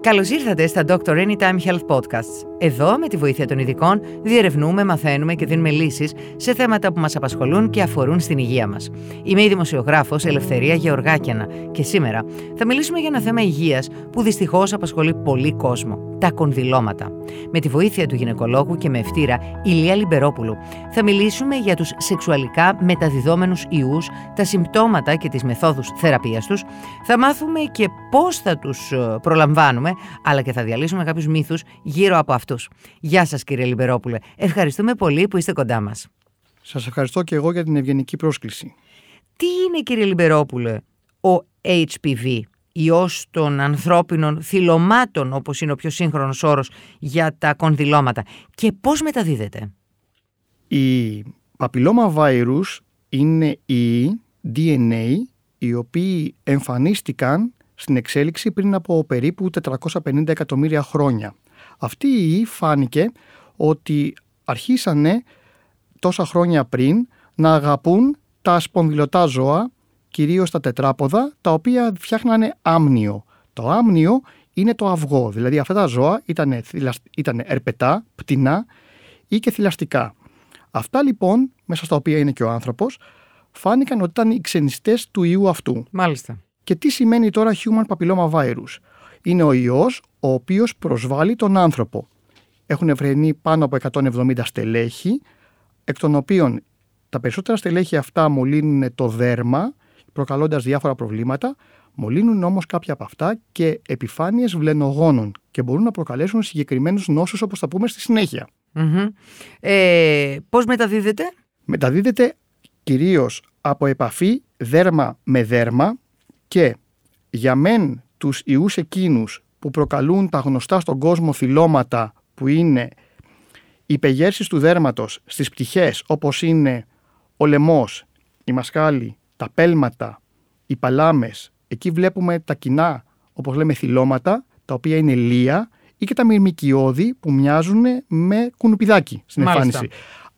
Καλώς ήρθατε στα Dr. Anytime Health Podcasts. Εδώ, με τη βοήθεια των ειδικών, διερευνούμε, μαθαίνουμε και δίνουμε λύσεις σε θέματα που μας απασχολούν και αφορούν στην υγεία μας. Είμαι η δημοσιογράφος Ελευθερία Γεωργάκιανα και σήμερα θα μιλήσουμε για ένα θέμα υγείας που δυστυχώς απασχολεί πολύ κόσμο. Τα κονδυλώματα. Με τη βοήθεια του γυναικολόγου και με ευτήρα Ηλία Λιμπερόπουλου θα μιλήσουμε για τους σεξουαλικά μεταδιδόμενους ιούς, τα συμπτώματα και τις μεθόδους θεραπείας τους. Θα μάθουμε και πώς θα τους προλαμβάνουμε, αλλά και θα διαλύσουμε κάποιους μύθους γύρω από αυτούς. Γεια σας, κύριε Λιμπερόπουλε. Ευχαριστούμε πολύ που είστε κοντά μας. Σας ευχαριστώ και εγώ για την ευγενική πρόσκληση. Τι είναι, κύριε Λιμπερόπουλε, ο HPV, ιός των ανθρώπινων θυλωμάτων, όπως είναι ο πιο σύγχρονος όρος για τα κονδυλώματα και πώς μεταδίδεται; Η παπιλώμα virus είναι οι DNA οι οποίοι εμφανίστηκαν στην εξέλιξη πριν από περίπου 450 εκατομμύρια χρόνια. Αυτή η ιή φάνηκε ότι αρχίσανε τόσα χρόνια πριν να αγαπούν τα σπονδυλωτά ζώα, κυρίως τα τετράποδα, τα οποία φτιάχνανε άμνιο. Το άμνιο είναι το αυγό, δηλαδή αυτά τα ζώα ήταν, ήταν ερπετά, πτηνά ή και θηλαστικά. Αυτά λοιπόν, μέσα στα οποία είναι και ο άνθρωπος, φάνηκαν ότι ήταν οι ξενιστές του ιού αυτού. Μάλιστα. Και τι σημαίνει τώρα Human Papilloma Virus; Είναι ο ιός ο οποίος προσβάλλει τον άνθρωπο. Έχουν ευρενεί πάνω από 170 στελέχη, εκ των οποίων τα περισσότερα στελέχη αυτά μολύνουν το δέρμα, προκαλώντας διάφορα προβλήματα, μολύνουν όμως κάποια από αυτά και επιφάνειες βλενογόνων και μπορούν να προκαλέσουν συγκεκριμένους νόσους όπως θα πούμε στη συνέχεια. Ε, πώς μεταδίδεται; Μεταδίδεται κυρίως από επαφή δέρμα με δέρμα και για μεν τους ιούς εκείνους που προκαλούν τα γνωστά στον κόσμο θυλώματα που είναι οι πεγέρσεις του δέρματος στις πτυχές όπως είναι ο λαιμός, η μασκάλη, τα πέλματα, οι παλάμες, εκεί βλέπουμε τα κοινά όπως λέμε θυλώματα τα οποία είναι λία ή και τα μυρμικιώδη που μοιάζουν με κουνουπιδάκι στην εμφάνιση.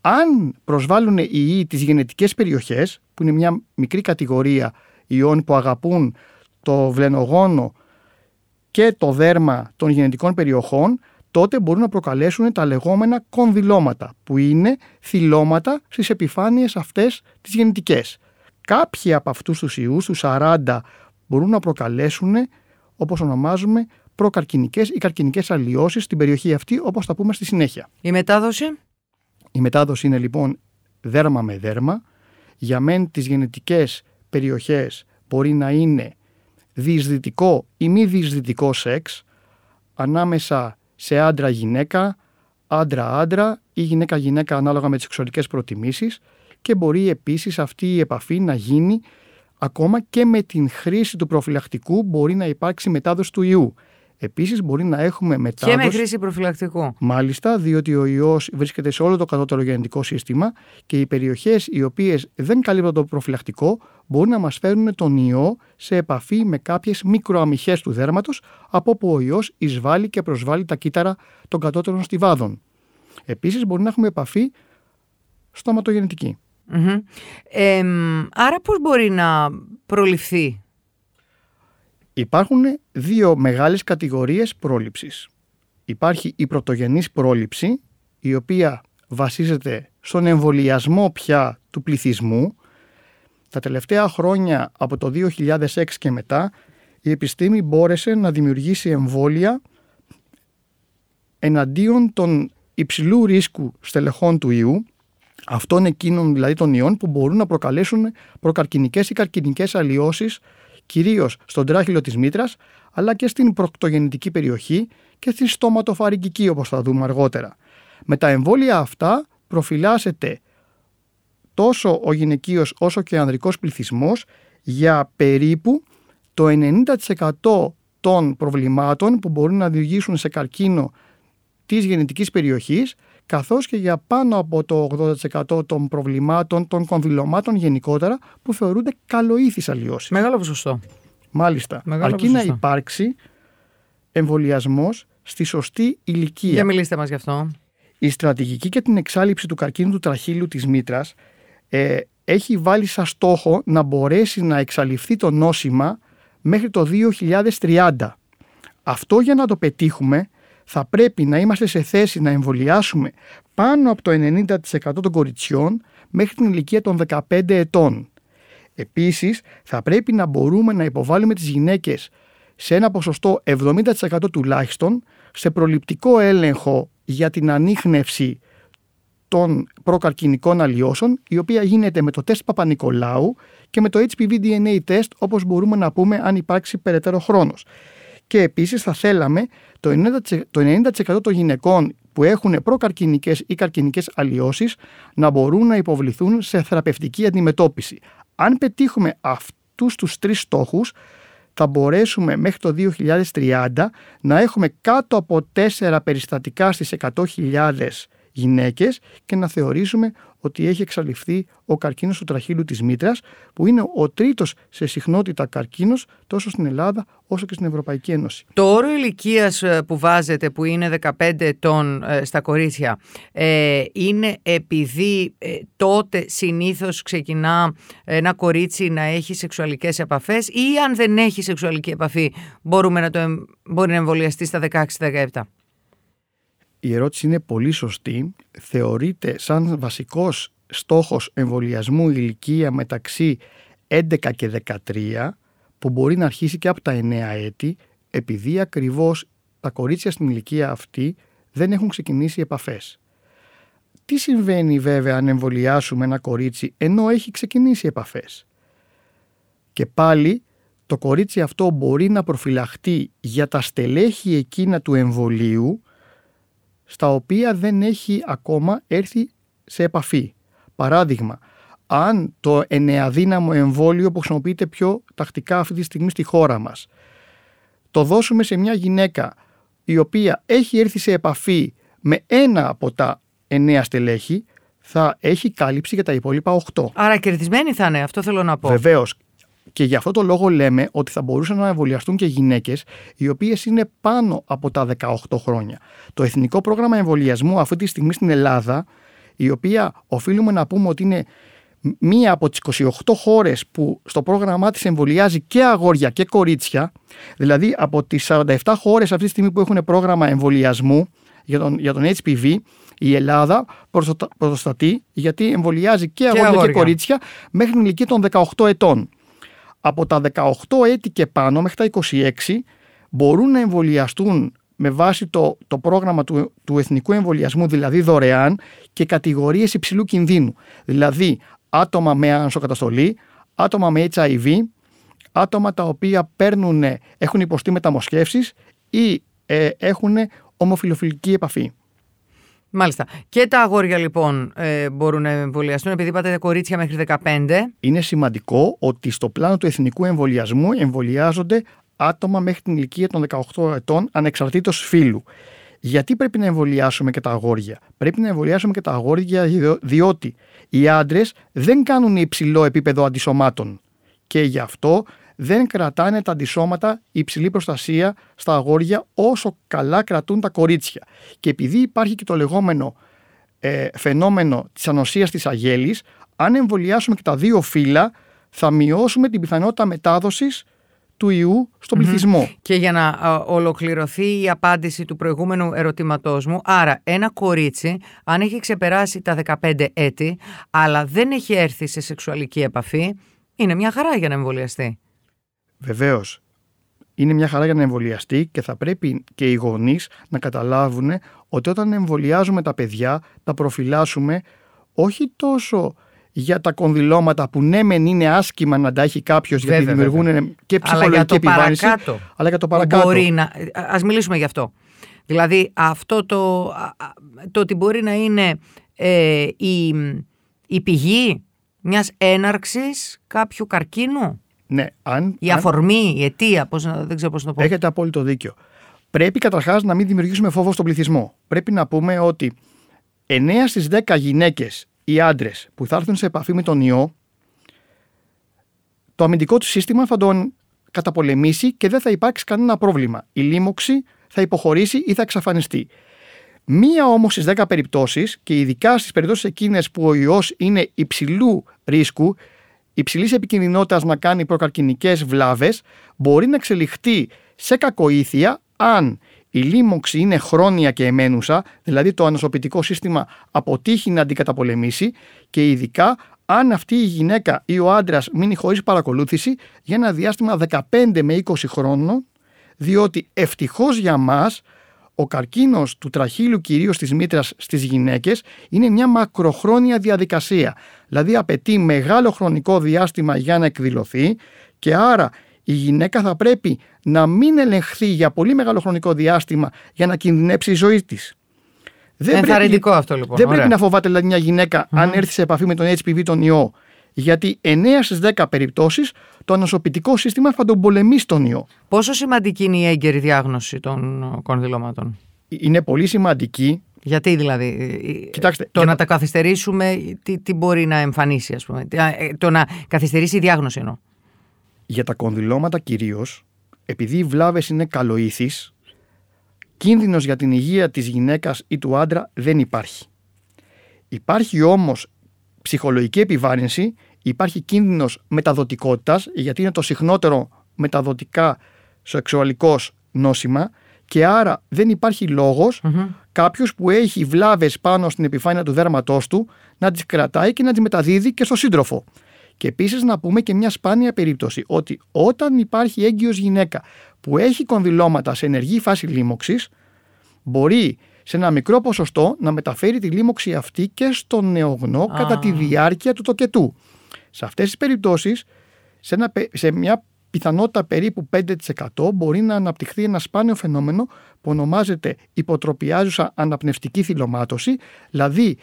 Αν προσβάλλουν οι ιοί τις γενετικές περιοχές που είναι μια μικρή κατηγορία ιών που αγαπούν το βλενογόνο και το δέρμα των γενετικών περιοχών, τότε μπορούν να προκαλέσουν τα λεγόμενα κονδυλώματα, που είναι θυλώματα στις επιφάνειες αυτές τις γενετικές. Κάποιοι από αυτούς τους ιούς, τους 40, μπορούν να προκαλέσουν, όπως ονομάζουμε, προκαρκινικές ή καρκινικές αλλοιώσεις στην περιοχή αυτή, όπως θα πούμε στη συνέχεια. Η μετάδοση; Η μετάδοση είναι λοιπόν δέρμα με δέρμα. Για μεν τις γενετικές περιοχές μπορεί να είναι διεισδυτικό ή μη διεισδυτικό σεξ ανάμεσα σε άντρα-γυναίκα, άντρα-άντρα ή γυναίκα-γυναίκα ανάλογα με τις σεξουαλικές προτιμήσεις και μπορεί επίσης αυτή η επαφή να γίνει ακόμα και με την χρήση του προφυλακτικού μπορεί να υπάρξει μετάδοση του ιού. Επίσης, μπορεί να έχουμε μετάδοση. Και με χρήση προφυλακτικού. Μάλιστα, διότι ο ιός βρίσκεται σε όλο το κατώτερο γενετικό σύστημα και οι περιοχές οι οποίες δεν καλύπτουν το προφυλακτικό μπορούν να μας φέρουν τον ιό σε επαφή με κάποιες μικροαμυχέ του δέρματος, από όπου ο ιός εισβάλλει και προσβάλλει τα κύτταρα των κατώτερων στιβάδων. Επίσης, μπορεί να έχουμε επαφή στοματογενετική. Mm-hmm. Ε, άρα πώς μπορεί να προληφθεί; Υπάρχουν δύο μεγάλες κατηγορίες πρόληψης. Υπάρχει η πρωτογενής πρόληψη, η οποία βασίζεται στον εμβολιασμό πια του πληθυσμού. Τα τελευταία χρόνια, από το 2006 και μετά, η επιστήμη μπόρεσε να δημιουργήσει εμβόλια εναντίον των υψηλού ρίσκου στελεχών του ιού, αυτών εκείνων δηλαδή των ιών που μπορούν να προκαλέσουν προκαρκινικές ή καρκινικές αλλοιώσεις κυρίως στον τράχυλο της μήτρας, αλλά και στην προκτογεννητική περιοχή και στη στόματοφαρικική όπως θα δούμε αργότερα. Με τα εμβόλια αυτά προφυλάσσεται τόσο ο γυναικείος όσο και ο ανδρικός πληθυσμός για περίπου το 90% των προβλημάτων που μπορούν να δημιουργήσουν σε καρκίνο της γενετικής περιοχής καθώς και για πάνω από το 80% των προβλημάτων των κονδυλωμάτων γενικότερα που θεωρούνται καλοήθεις αλλοιώσεις. Μεγάλο ποσοστό. Μάλιστα. Μεγάλο αρκεί να υπάρξει εμβολιασμός στη σωστή ηλικία. Για μιλήστε μας γι' αυτό. Η στρατηγική και την εξάλληψη του καρκίνου του τραχύλου της μήτρας ε, έχει βάλει σαν στόχο να μπορέσει να εξαλειφθεί το νόσημα μέχρι το 2030. Αυτό για να το πετύχουμε θα πρέπει να είμαστε σε θέση να εμβολιάσουμε πάνω από το 90% των κοριτσιών μέχρι την ηλικία των 15 ετών. Επίσης, θα πρέπει να μπορούμε να υποβάλουμε τις γυναίκες σε ένα ποσοστό 70% τουλάχιστον σε προληπτικό έλεγχο για την ανείχνευση των προκαρκινικών αλλοιώσεων, η οποία γίνεται με το τεστ Παπα-Νικολάου και με το HPV DNA test, όπως μπορούμε να πούμε αν υπάρξει περαιτέρω χρόνος. Και επίσης θα θέλαμε το 90%, των γυναικών που έχουν προκαρκινικές ή καρκινικές αλλοιώσεις να μπορούν να υποβληθούν σε θεραπευτική αντιμετώπιση. Αν πετύχουμε αυτούς τους τρεις στόχους, θα μπορέσουμε μέχρι το 2030 να έχουμε κάτω από 4 περιστατικά στις 100.000 γυναίκες και να θεωρήσουμε ότι έχει εξαλειφθεί ο καρκίνος του τραχύλου της μήτρας που είναι ο τρίτος σε συχνότητα καρκίνος τόσο στην Ελλάδα όσο και στην Ευρωπαϊκή Ένωση. Το όρο ηλικίας ε, που βάζετε που είναι 15 ετών ε, στα κορίτσια ε, είναι επειδή τότε συνήθως ξεκινά ένα κορίτσι να έχει σεξουαλικές επαφές ή αν δεν έχει σεξουαλική επαφή μπορούμε να το, μπορεί να εμβολιαστεί στα 16-17 η ερώτηση είναι πολύ σωστή. Θεωρείται σαν βασικός στόχος εμβολιασμού ηλικία μεταξύ 11 και 13 που μπορεί να αρχίσει και από τα 9 έτη επειδή ακριβώς τα κορίτσια στην ηλικία αυτή δεν έχουν ξεκινήσει επαφές. Τι συμβαίνει βέβαια αν εμβολιάσουμε ένα κορίτσι ενώ έχει ξεκινήσει επαφές; Και πάλι το κορίτσι αυτό μπορεί να προφυλαχτεί για τα στελέχη εκείνα του εμβολίου στα οποία δεν έχει ακόμα έρθει σε επαφή. Παράδειγμα, αν το ενεαδύναμο εμβόλιο που χρησιμοποιείται πιο τακτικά αυτή τη στιγμή στη χώρα μας το δώσουμε σε μια γυναίκα η οποία έχει έρθει σε επαφή με ένα από τα εννέα στελέχη θα έχει κάλυψη για τα υπόλοιπα 8. Άρα κερδισμένη θα είναι, αυτό θέλω να πω. Βεβαίως. Και γι' αυτό το λόγο λέμε ότι θα μπορούσαν να εμβολιαστούν και γυναίκες οι οποίες είναι πάνω από τα 18 χρόνια. Το Εθνικό Πρόγραμμα Εμβολιασμού αυτή τη στιγμή στην Ελλάδα, η οποία οφείλουμε να πούμε ότι είναι μία από τις 28 χώρες που στο πρόγραμμά της εμβολιάζει και αγόρια και κορίτσια, δηλαδή από τις 47 χώρες αυτή τη στιγμή που έχουν πρόγραμμα εμβολιασμού για τον, για τον HPV, η Ελλάδα προστατεί γιατί εμβολιάζει και, αγόρια, αγόρια και κορίτσια μέχρι την ηλικία των 18 ετών από τα 18 έτη και πάνω μέχρι τα 26 μπορούν να εμβολιαστούν με βάση το, το πρόγραμμα του, του εθνικού εμβολιασμού, δηλαδή δωρεάν και κατηγορίες υψηλού κινδύνου. Δηλαδή άτομα με ανσοκαταστολή, άτομα με HIV, άτομα τα οποία παίρνουν, έχουν υποστεί μεταμοσχεύσεις ή ε, έχουν ομοφιλοφιλική επαφή. Μάλιστα. Και τα αγόρια λοιπόν ε, μπορούν να εμβολιαστούν, επειδή είπατε κορίτσια μέχρι 15. Είναι σημαντικό ότι στο πλάνο του εθνικού εμβολιασμού εμβολιάζονται άτομα μέχρι την ηλικία των 18 ετών ανεξαρτήτως φύλου. Γιατί πρέπει να εμβολιάσουμε και τα αγόρια; Πρέπει να εμβολιάσουμε και τα αγόρια διότι οι άντρες δεν κάνουν υψηλό επίπεδο αντισωμάτων. Και γι' αυτό δεν κρατάνε τα αντισώματα υψηλή προστασία στα αγόρια όσο καλά κρατούν τα κορίτσια. Και επειδή υπάρχει και το λεγόμενο ε, φαινόμενο της ανοσίας της αγέλης, αν εμβολιάσουμε και τα δύο φύλλα, θα μειώσουμε την πιθανότητα μετάδοσης του ιού στον πληθυσμό. Και για να ολοκληρωθεί η απάντηση του προηγούμενου ερωτήματός μου, άρα ένα κορίτσι, αν έχει ξεπεράσει τα 15 έτη, αλλά δεν έχει έρθει σε σεξουαλική επαφή, είναι μια χαρά για να εμβολιαστεί. Βεβαίως, είναι μια χαρά για να εμβολιαστεί και θα πρέπει και οι γονείς να καταλάβουν ότι όταν εμβολιάζουμε τα παιδιά, τα προφυλάσσουμε όχι τόσο για τα κονδυλώματα που ναι, μεν είναι άσχημα να τα έχει κάποιος γιατί δημιουργούν και ψυχολογική επιβάρυνση. Αλλά για το παρακάτω. Μπορεί να. Α μιλήσουμε γι' αυτό. Δηλαδή, αυτό το, το ότι μπορεί να είναι ε, η, η πηγή μιας έναρξης κάποιου καρκίνου; Ναι, αν, η αφορμή, η αιτία, πώς, δεν ξέρω πώς να το πω. Έχετε απόλυτο δίκιο. Πρέπει καταρχάς να μην δημιουργήσουμε φόβο στον πληθυσμό. Πρέπει να πούμε ότι 9 στις 10 γυναίκες ή άντρες που θα έρθουν σε επαφή με τον ιό, το αμυντικό του σύστημα θα τον καταπολεμήσει και δεν θα υπάρξει κανένα πρόβλημα. Η λίμωξη θα υποχωρήσει ή θα εξαφανιστεί. Μία όμως στις 10 περιπτώσεις, και ειδικά στις περιπτώσεις εκείνες που ο ιός είναι υψηλού ρίσκου, υψηλής επικινδυνότητας να κάνει προκαρκινικές βλάβες, μπορεί να εξελιχθεί σε κακοήθεια αν η λίμωξη είναι χρόνια και εμένουσα, δηλαδή το ανοσοποιητικό σύστημα αποτύχει να αντικαταπολεμήσει και ειδικά αν αυτή η γυναίκα ή ο άντρας μείνει χωρίς παρακολούθηση για ένα διάστημα 15 με 20 χρόνων, διότι ευτυχώς για μας ο καρκίνος του τραχύλου κυρίως της μήτρας στις γυναίκες είναι μια μακροχρόνια διαδικασία. Δηλαδή απαιτεί μεγάλο χρονικό διάστημα για να εκδηλωθεί και άρα η γυναίκα θα πρέπει να μην ελεγχθεί για πολύ μεγάλο χρονικό διάστημα για να κινδυνεύσει η ζωή της. Δεν Ενθαρρυντικό πρέπει, αυτό λοιπόν. Δεν πρέπει να φοβάται δηλαδή μια γυναικα αν έρθει σε επαφή με τον HPV τον ιό. Γιατί 9 στις 10 περιπτώσεις το ανοσοποιητικό σύστημα θα τον πολεμήσει τον ιό. Πόσο σημαντική είναι η έγκαιρη διάγνωση των κονδυλωμάτων. Είναι πολύ σημαντική. Γιατί δηλαδή. Κοιτάξτε, το να τα καθυστερήσουμε, τι, τι μπορεί να εμφανίσει, ας πούμε; Ε, το να καθυστερήσει η διάγνωση εννοώ. Για τα κονδυλώματα κυρίως, επειδή οι βλάβες είναι καλοήθει, κίνδυνος για την υγεία της γυναίκας ή του άντρα δεν υπάρχει. Υπάρχει όμως ψυχολογική επιβάρυνση, υπάρχει κίνδυνος μεταδοτικότητας, γιατί είναι το συχνότερο μεταδοτικά σεξουαλικός νόσημα και άρα δεν υπάρχει λόγος κάποιος που έχει βλάβες πάνω στην επιφάνεια του δέρματός του να τις κρατάει και να τις μεταδίδει και στο σύντροφο. Και επίσης να πούμε και μια σπάνια περίπτωση ότι όταν υπάρχει έγκυος γυναίκα που έχει κονδυλώματα σε ενεργή φάση λίμωξης, μπορεί σε ένα μικρό ποσοστό να μεταφέρει τη λίμωξη αυτή και στον νεογνώ κατά τη διάρκεια του τοκετού. Σε αυτές τις περιπτώσεις, σε, ένα, σε μια πιθανότητα περίπου 5% μπορεί να αναπτυχθεί ένα σπάνιο φαινόμενο που ονομάζεται υποτροπιάζουσα αναπνευστική θυλωμάτωση, δηλαδή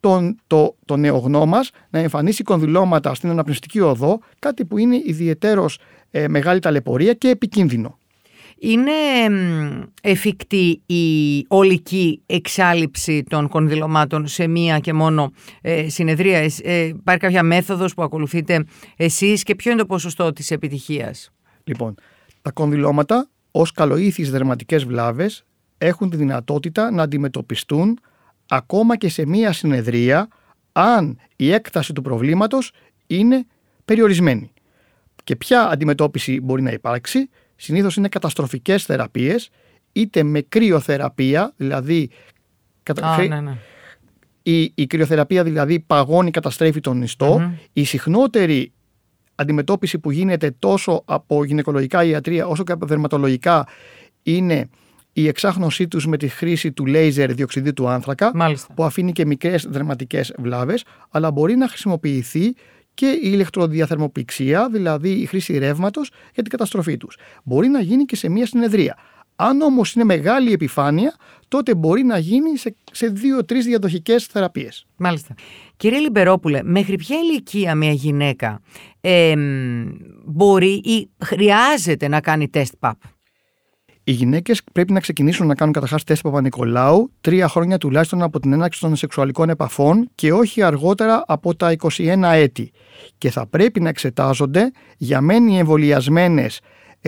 τον, το, το νεογνώ μα να εμφανίσει κονδυλώματα στην αναπνευστική οδό, κάτι που είναι ιδιαίτερος ε, μεγάλη ταλαιπωρία και επικίνδυνο. Είναι εφικτή η ολική εξάλληψη των κονδυλωμάτων σε μία και μόνο ε, συνεδρία; Ε, υπάρχει κάποια μέθοδος που ακολουθείτε εσείς και ποιο είναι το ποσοστό της επιτυχίας; Λοιπόν, τα κονδυλώματα ως καλοήθεις δερματικές βλάβες έχουν τη δυνατότητα να αντιμετωπιστούν ακόμα και σε μία συνεδρία αν η έκταση του προβλήματος είναι περιορισμένη. Και ποια αντιμετώπιση μπορεί να υπάρξει; Συνήθως είναι καταστροφικές θεραπείες, είτε με κρυοθεραπεία, δηλαδή... ναι, ναι. Η, η κρυοθεραπεία δηλαδή παγώνει, καταστρέφει τον νηστο Η συχνότερη αντιμετώπιση που γίνεται τόσο από γυναικολογικά ιατρία όσο και από δερματολογικά είναι η εξάχνωσή τους με τη χρήση του λέιζερ διοξιδίου του άνθρακα που αφήνει και μικρές δερματικές βλάβες αλλά μπορεί να χρησιμοποιηθεί και η ηλεκτροδιαθερμοπηξία, δηλαδή η χρήση ρεύματος για την καταστροφή τους. Μπορεί να γίνει και σε μία συνεδρία. Αν όμως είναι μεγάλη επιφάνεια, τότε μπορεί να γίνει σε, σε δύο-τρεις διαδοχικές θεραπείες. Μάλιστα. Κύριε Λιμπερόπουλε, μέχρι ποια ηλικία μια γυναίκα ε, μπορεί ή χρειάζεται να κάνει τεστ ΠΑΠ; Οι γυναίκες πρέπει να ξεκινήσουν να κάνουν καταρχάς τεστ Παπα-Νικολάου τρία χρόνια τουλάχιστον από την έναρξη των σεξουαλικών επαφών και όχι αργότερα από τα 21 έτη. Και θα πρέπει να εξετάζονται για μένει εμβολιασμένες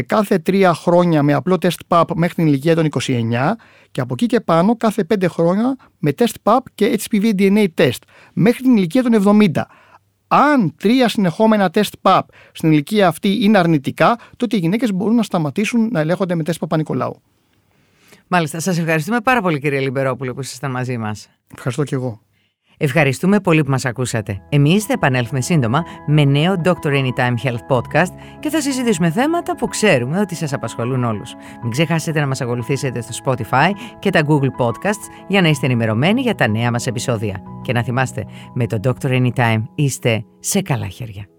κάθε τρία χρόνια με απλό τεστ PAP μέχρι την ηλικία των 29 και από εκεί και πάνω κάθε πέντε χρόνια με τεστ PAP και HPV DNA test μέχρι την ηλικία των 70 αν τρία συνεχόμενα τεστ ΠΑΠ στην ηλικία αυτή είναι αρνητικά, τότε οι γυναίκες μπορούν να σταματήσουν να ελέγχονται με τεστ Παπα-Νικολάου. Μάλιστα. Σας ευχαριστούμε πάρα πολύ, κύριε Λιμπερόπουλο, που ήσασταν μαζί μας. Ευχαριστώ και εγώ. Ευχαριστούμε πολύ που μας ακούσατε. Εμείς θα επανέλθουμε σύντομα με νέο Dr. Anytime Health Podcast και θα συζητήσουμε θέματα που ξέρουμε ότι σας απασχολούν όλους. Μην ξεχάσετε να μας ακολουθήσετε στο Spotify και τα Google Podcasts για να είστε ενημερωμένοι για τα νέα μας επεισόδια. Και να θυμάστε, με το Dr. Anytime είστε σε καλά χέρια.